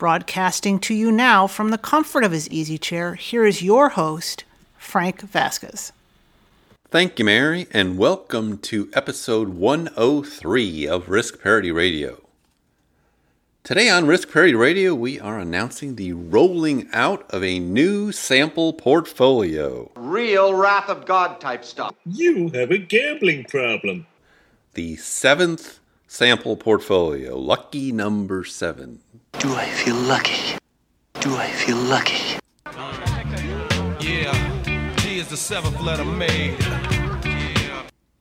Broadcasting to you now from the comfort of his easy chair, here is your host, Frank Vasquez. Thank you, Mary, and welcome to episode 103 of Risk Parity Radio. Today on Risk Parity Radio, we are announcing the rolling out of a new sample portfolio. Real wrath of God type stuff. You have a gambling problem. The seventh sample portfolio, lucky number seven. Do I feel lucky? Do I feel lucky? Yeah, G is the seventh letter made.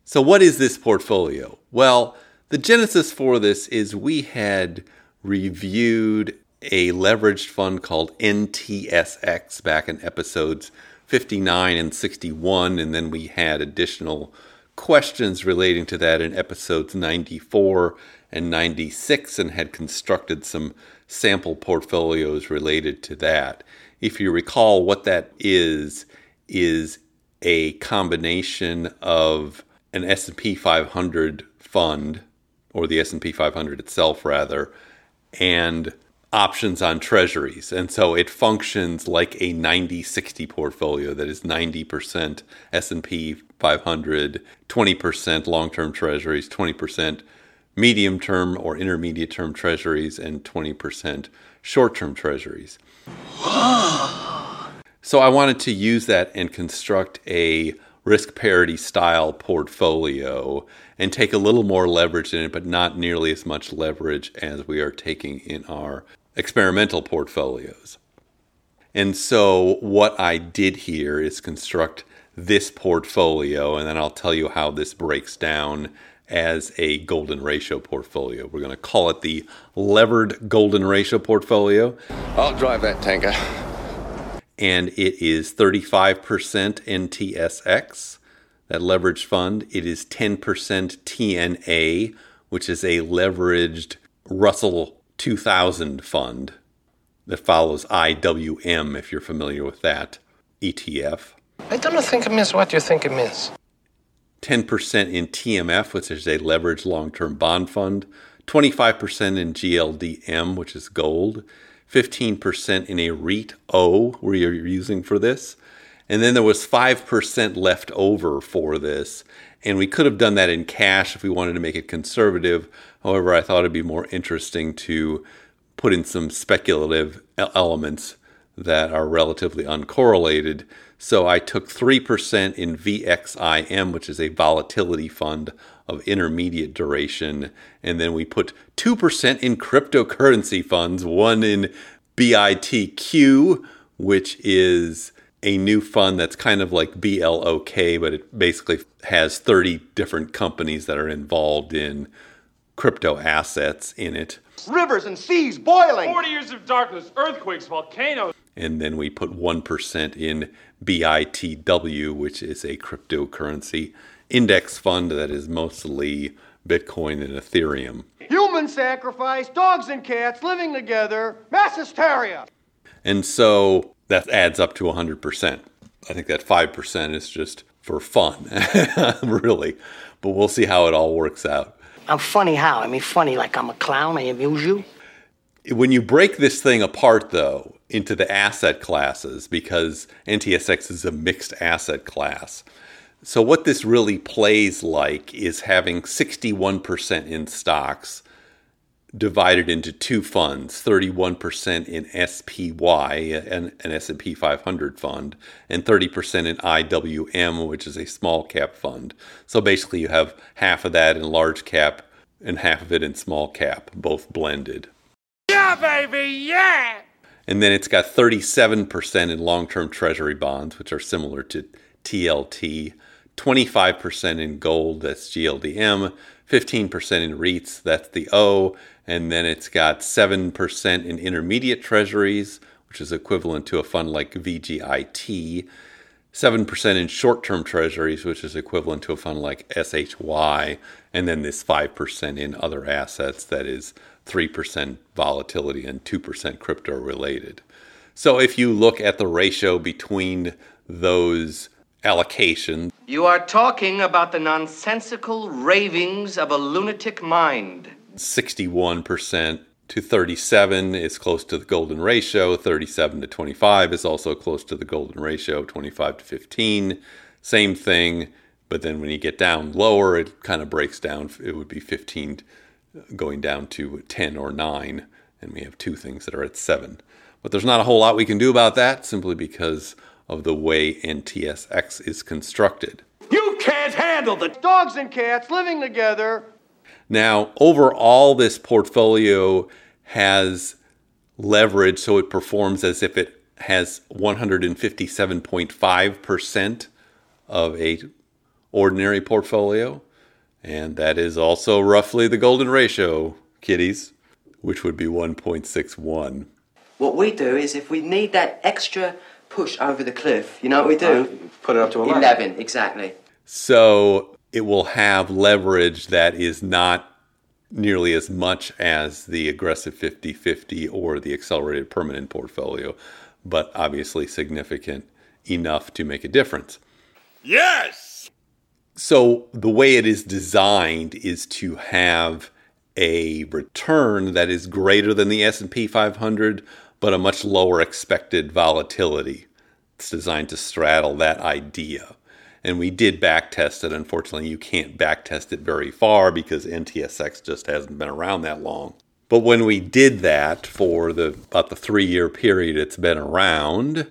So, what is this portfolio? Well, the genesis for this is we had reviewed a leveraged fund called NTSX back in episodes 59 and 61, and then we had additional questions relating to that in episodes 94 and 96 and had constructed some sample portfolios related to that. If you recall, what that is is a combination of an S&P 500 fund or the S&P 500 itself rather and options on treasuries. And so it functions like a 90-60 portfolio that is 90% S&P 500, 20% long-term treasuries, 20% medium term or intermediate term treasuries and 20% short term treasuries. so I wanted to use that and construct a risk parity style portfolio and take a little more leverage in it, but not nearly as much leverage as we are taking in our experimental portfolios. And so, what I did here is construct this portfolio, and then I'll tell you how this breaks down as a golden ratio portfolio. We're going to call it the levered golden ratio portfolio. I'll drive that tanker. And it is 35% NTSX, that leveraged fund. It is 10% TNA, which is a leveraged Russell 2000 fund that follows IWM, if you're familiar with that ETF. I don't think it means what you think it means. 10% in TMF, which is a leveraged long term bond fund, 25% in GLDM, which is gold, 15% in a REIT O, where you're using for this. And then there was 5% left over for this. And we could have done that in cash if we wanted to make it conservative. However, I thought it'd be more interesting to put in some speculative elements that are relatively uncorrelated. So I took 3% in VIXM, which is a volatility fund of intermediate duration. And then we put 2% in cryptocurrency funds, one in BITQ, which is a new fund that's kind of like BLOK, but it basically has 30 different companies that are involved in crypto assets in it. Rivers and seas boiling. 40 years of darkness, earthquakes, volcanoes. And then we put 1% in BITW, which is a cryptocurrency index fund that is mostly Bitcoin and Ethereum. Human sacrifice, dogs and cats living together, mass hysteria. And so that adds up to 100%. I think that 5% is just for fun, really. But we'll see how it all works out. I'm funny how? I mean, funny like I'm a clown, I amuse you? When you break this thing apart, though, into the asset classes, because NTSX is a mixed asset class. So, what this really plays like is having 61% in stocks divided into two funds 31% in SPY, an, an S&P 500 fund, and 30% in IWM, which is a small cap fund. So basically, you have half of that in large cap and half of it in small cap, both blended. Yeah, baby, yeah! And then it's got 37% in long term treasury bonds, which are similar to TLT, 25% in gold, that's GLDM, 15% in REITs, that's the O, and then it's got 7% in intermediate treasuries, which is equivalent to a fund like VGIT, 7% in short term treasuries, which is equivalent to a fund like SHY, and then this 5% in other assets that is 3% volatility and 2% crypto related. So if you look at the ratio between those allocations, You are talking about the nonsensical ravings of a lunatic mind. 61% to 37 is close to the golden ratio, 37 to 25 is also close to the golden ratio, 25 to 15, same thing. But then when you get down lower, it kind of breaks down. It would be 15 going down to 10 or 9, and we have two things that are at 7. But there's not a whole lot we can do about that simply because of the way NTSX is constructed. You can't handle the dogs and cats living together. Now, overall, this portfolio has leverage so it performs as if it has 157.5% of a ordinary portfolio. And that is also roughly the golden ratio, kiddies, which would be 1.61. What we do is if we need that extra push over the cliff, you know what we do? Put it up to 11. 11, exactly. So it will have leverage that is not nearly as much as the aggressive 50 50 or the accelerated permanent portfolio, but obviously significant enough to make a difference. Yes! So the way it is designed is to have a return that is greater than the S&P 500 but a much lower expected volatility. It's designed to straddle that idea. And we did backtest it. Unfortunately, you can't backtest it very far because NTSX just hasn't been around that long. But when we did that for the about the three year period it's been around,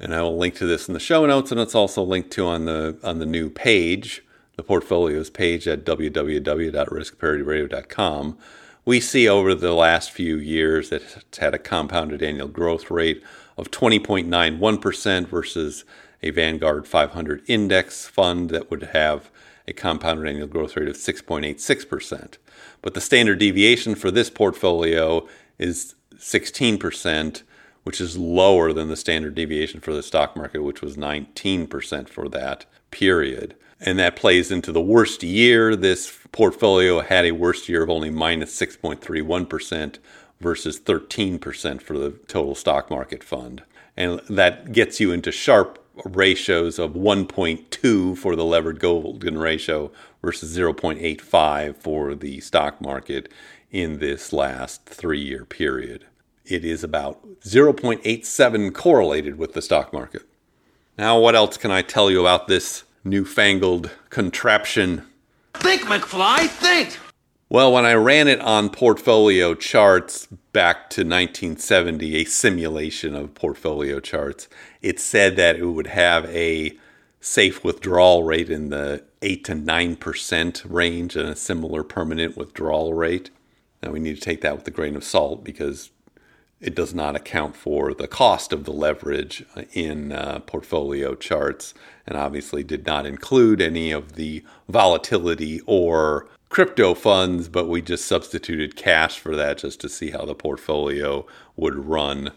and I will link to this in the show notes, and it's also linked to on the on the new page, the portfolios page at www.riskparityradio.com. We see over the last few years that it's had a compounded annual growth rate of 20.91% versus a Vanguard 500 index fund that would have a compounded annual growth rate of 6.86%. But the standard deviation for this portfolio is 16%, which is lower than the standard deviation for the stock market, which was 19% for that period. And that plays into the worst year. This portfolio had a worst year of only minus 6.31% versus 13% for the total stock market fund. And that gets you into Sharpe ratios of 1.2 for the levered golden ratio versus 0.85 for the stock market in this last three year period. It is about 0.87 correlated with the stock market. Now, what else can I tell you about this newfangled contraption? Think, McFly, think! Well, when I ran it on portfolio charts back to 1970, a simulation of portfolio charts, it said that it would have a safe withdrawal rate in the 8 to 9% range and a similar permanent withdrawal rate. Now, we need to take that with a grain of salt because it does not account for the cost of the leverage in uh, portfolio charts and obviously did not include any of the volatility or crypto funds, but we just substituted cash for that just to see how the portfolio would run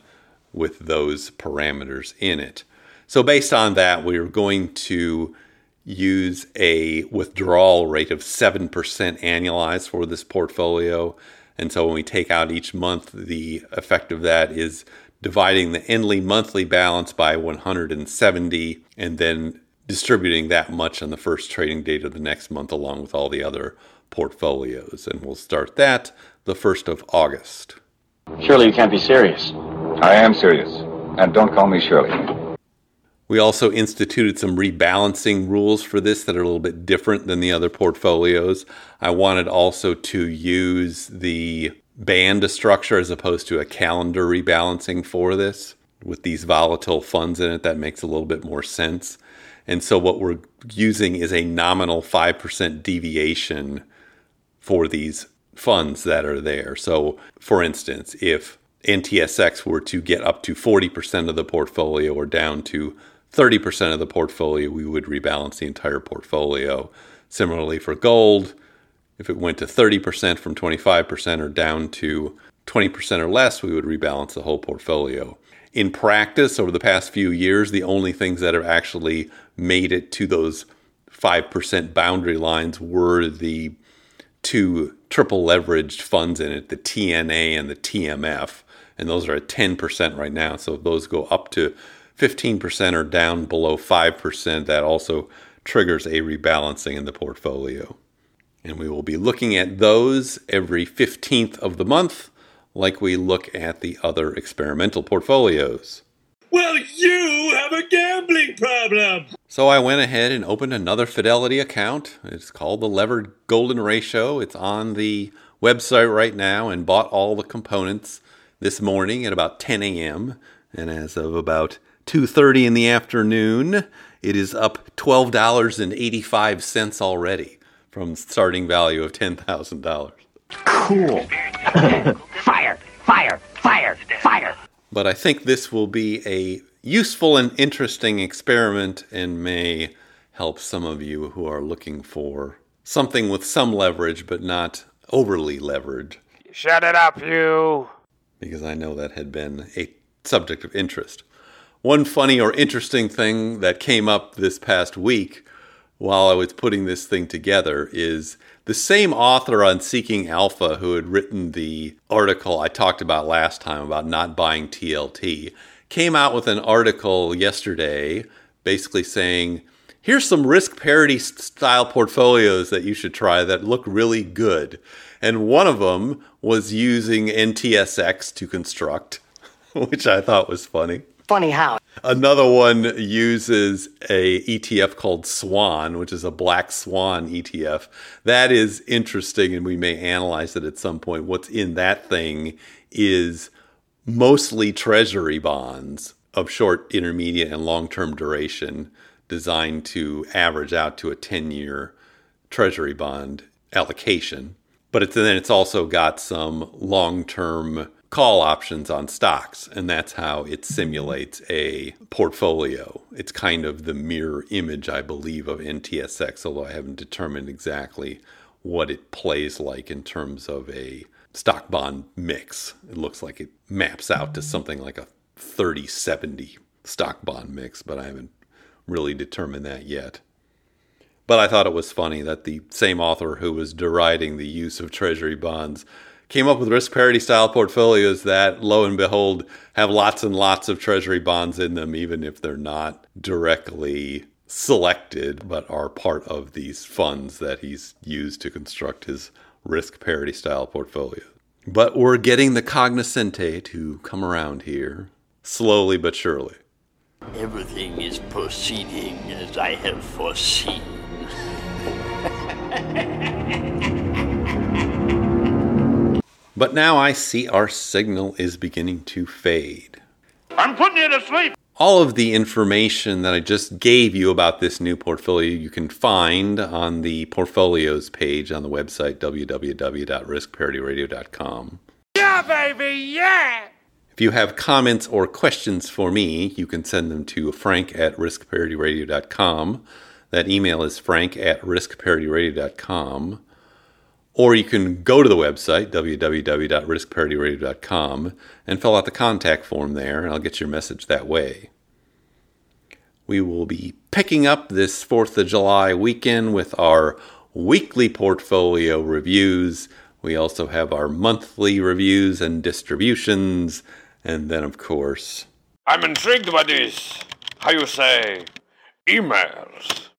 with those parameters in it. So, based on that, we are going to use a withdrawal rate of 7% annualized for this portfolio. And so, when we take out each month, the effect of that is dividing the Endly monthly balance by 170 and then distributing that much on the first trading date of the next month along with all the other portfolios. And we'll start that the 1st of August. Surely you can't be serious. I am serious. And don't call me Shirley. We also instituted some rebalancing rules for this that are a little bit different than the other portfolios. I wanted also to use the band structure as opposed to a calendar rebalancing for this. With these volatile funds in it, that makes a little bit more sense. And so, what we're using is a nominal 5% deviation for these funds that are there. So, for instance, if NTSX were to get up to 40% of the portfolio or down to 30% of the portfolio, we would rebalance the entire portfolio. Similarly, for gold, if it went to 30% from 25% or down to 20% or less, we would rebalance the whole portfolio. In practice, over the past few years, the only things that have actually made it to those 5% boundary lines were the two triple leveraged funds in it, the TNA and the TMF. And those are at 10% right now. So if those go up to 15% or down below 5%, that also triggers a rebalancing in the portfolio. And we will be looking at those every 15th of the month, like we look at the other experimental portfolios. Well, you have a gambling problem. So I went ahead and opened another Fidelity account. It's called the Levered Golden Ratio. It's on the website right now and bought all the components this morning at about 10 a.m. And as of about 2:30 in the afternoon, it is up $12.85 already from starting value of $10,000. Cool. fire, fire, fire, fire. But I think this will be a useful and interesting experiment and may help some of you who are looking for something with some leverage but not overly levered. Shut it up, you. Because I know that had been a subject of interest. One funny or interesting thing that came up this past week while I was putting this thing together is the same author on Seeking Alpha who had written the article I talked about last time about not buying TLT came out with an article yesterday basically saying here's some risk parity style portfolios that you should try that look really good. And one of them was using NTSX to construct, which I thought was funny. Funny how? Another one uses a ETF called Swan, which is a black swan ETF. That is interesting, and we may analyze it at some point. What's in that thing is mostly treasury bonds of short, intermediate, and long term duration designed to average out to a 10 year treasury bond allocation. But it's, then it's also got some long term call options on stocks, and that's how it simulates a portfolio. It's kind of the mirror image, I believe, of NTSX, although I haven't determined exactly what it plays like in terms of a stock bond mix. It looks like it maps out to something like a 30 70 stock bond mix, but I haven't really determined that yet. But I thought it was funny that the same author who was deriding the use of treasury bonds came up with risk parity style portfolios that, lo and behold, have lots and lots of treasury bonds in them, even if they're not directly selected, but are part of these funds that he's used to construct his risk parity style portfolio. But we're getting the cognoscente to come around here, slowly but surely. Everything is proceeding as I have foreseen. But now I see our signal is beginning to fade. I'm putting you to sleep. All of the information that I just gave you about this new portfolio you can find on the portfolios page on the website www.riskparityradio.com. Yeah, baby, yeah! If you have comments or questions for me, you can send them to frank at riskparityradio.com. That email is frank at riskparityradio.com. Or you can go to the website, www.riskparityradio.com, and fill out the contact form there, and I'll get your message that way. We will be picking up this 4th of July weekend with our weekly portfolio reviews. We also have our monthly reviews and distributions, and then, of course, I'm intrigued by this. How you say? Emails.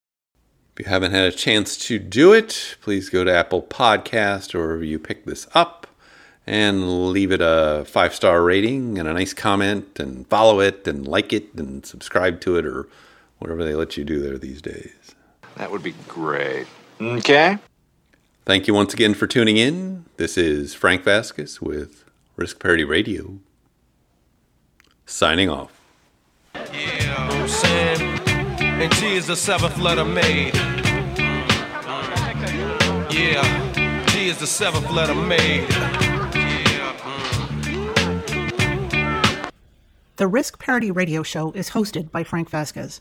If you haven't had a chance to do it, please go to Apple Podcast or wherever you pick this up and leave it a five star rating and a nice comment and follow it and like it and subscribe to it or whatever they let you do there these days. That would be great. Okay. Thank you once again for tuning in. This is Frank Vasquez with Risk Parity Radio. Signing off. Yeah, I'm saying. And G is the seventh letter made. Yeah, G is the seventh letter made. The Risk Parity Radio Show is hosted by Frank Vasquez.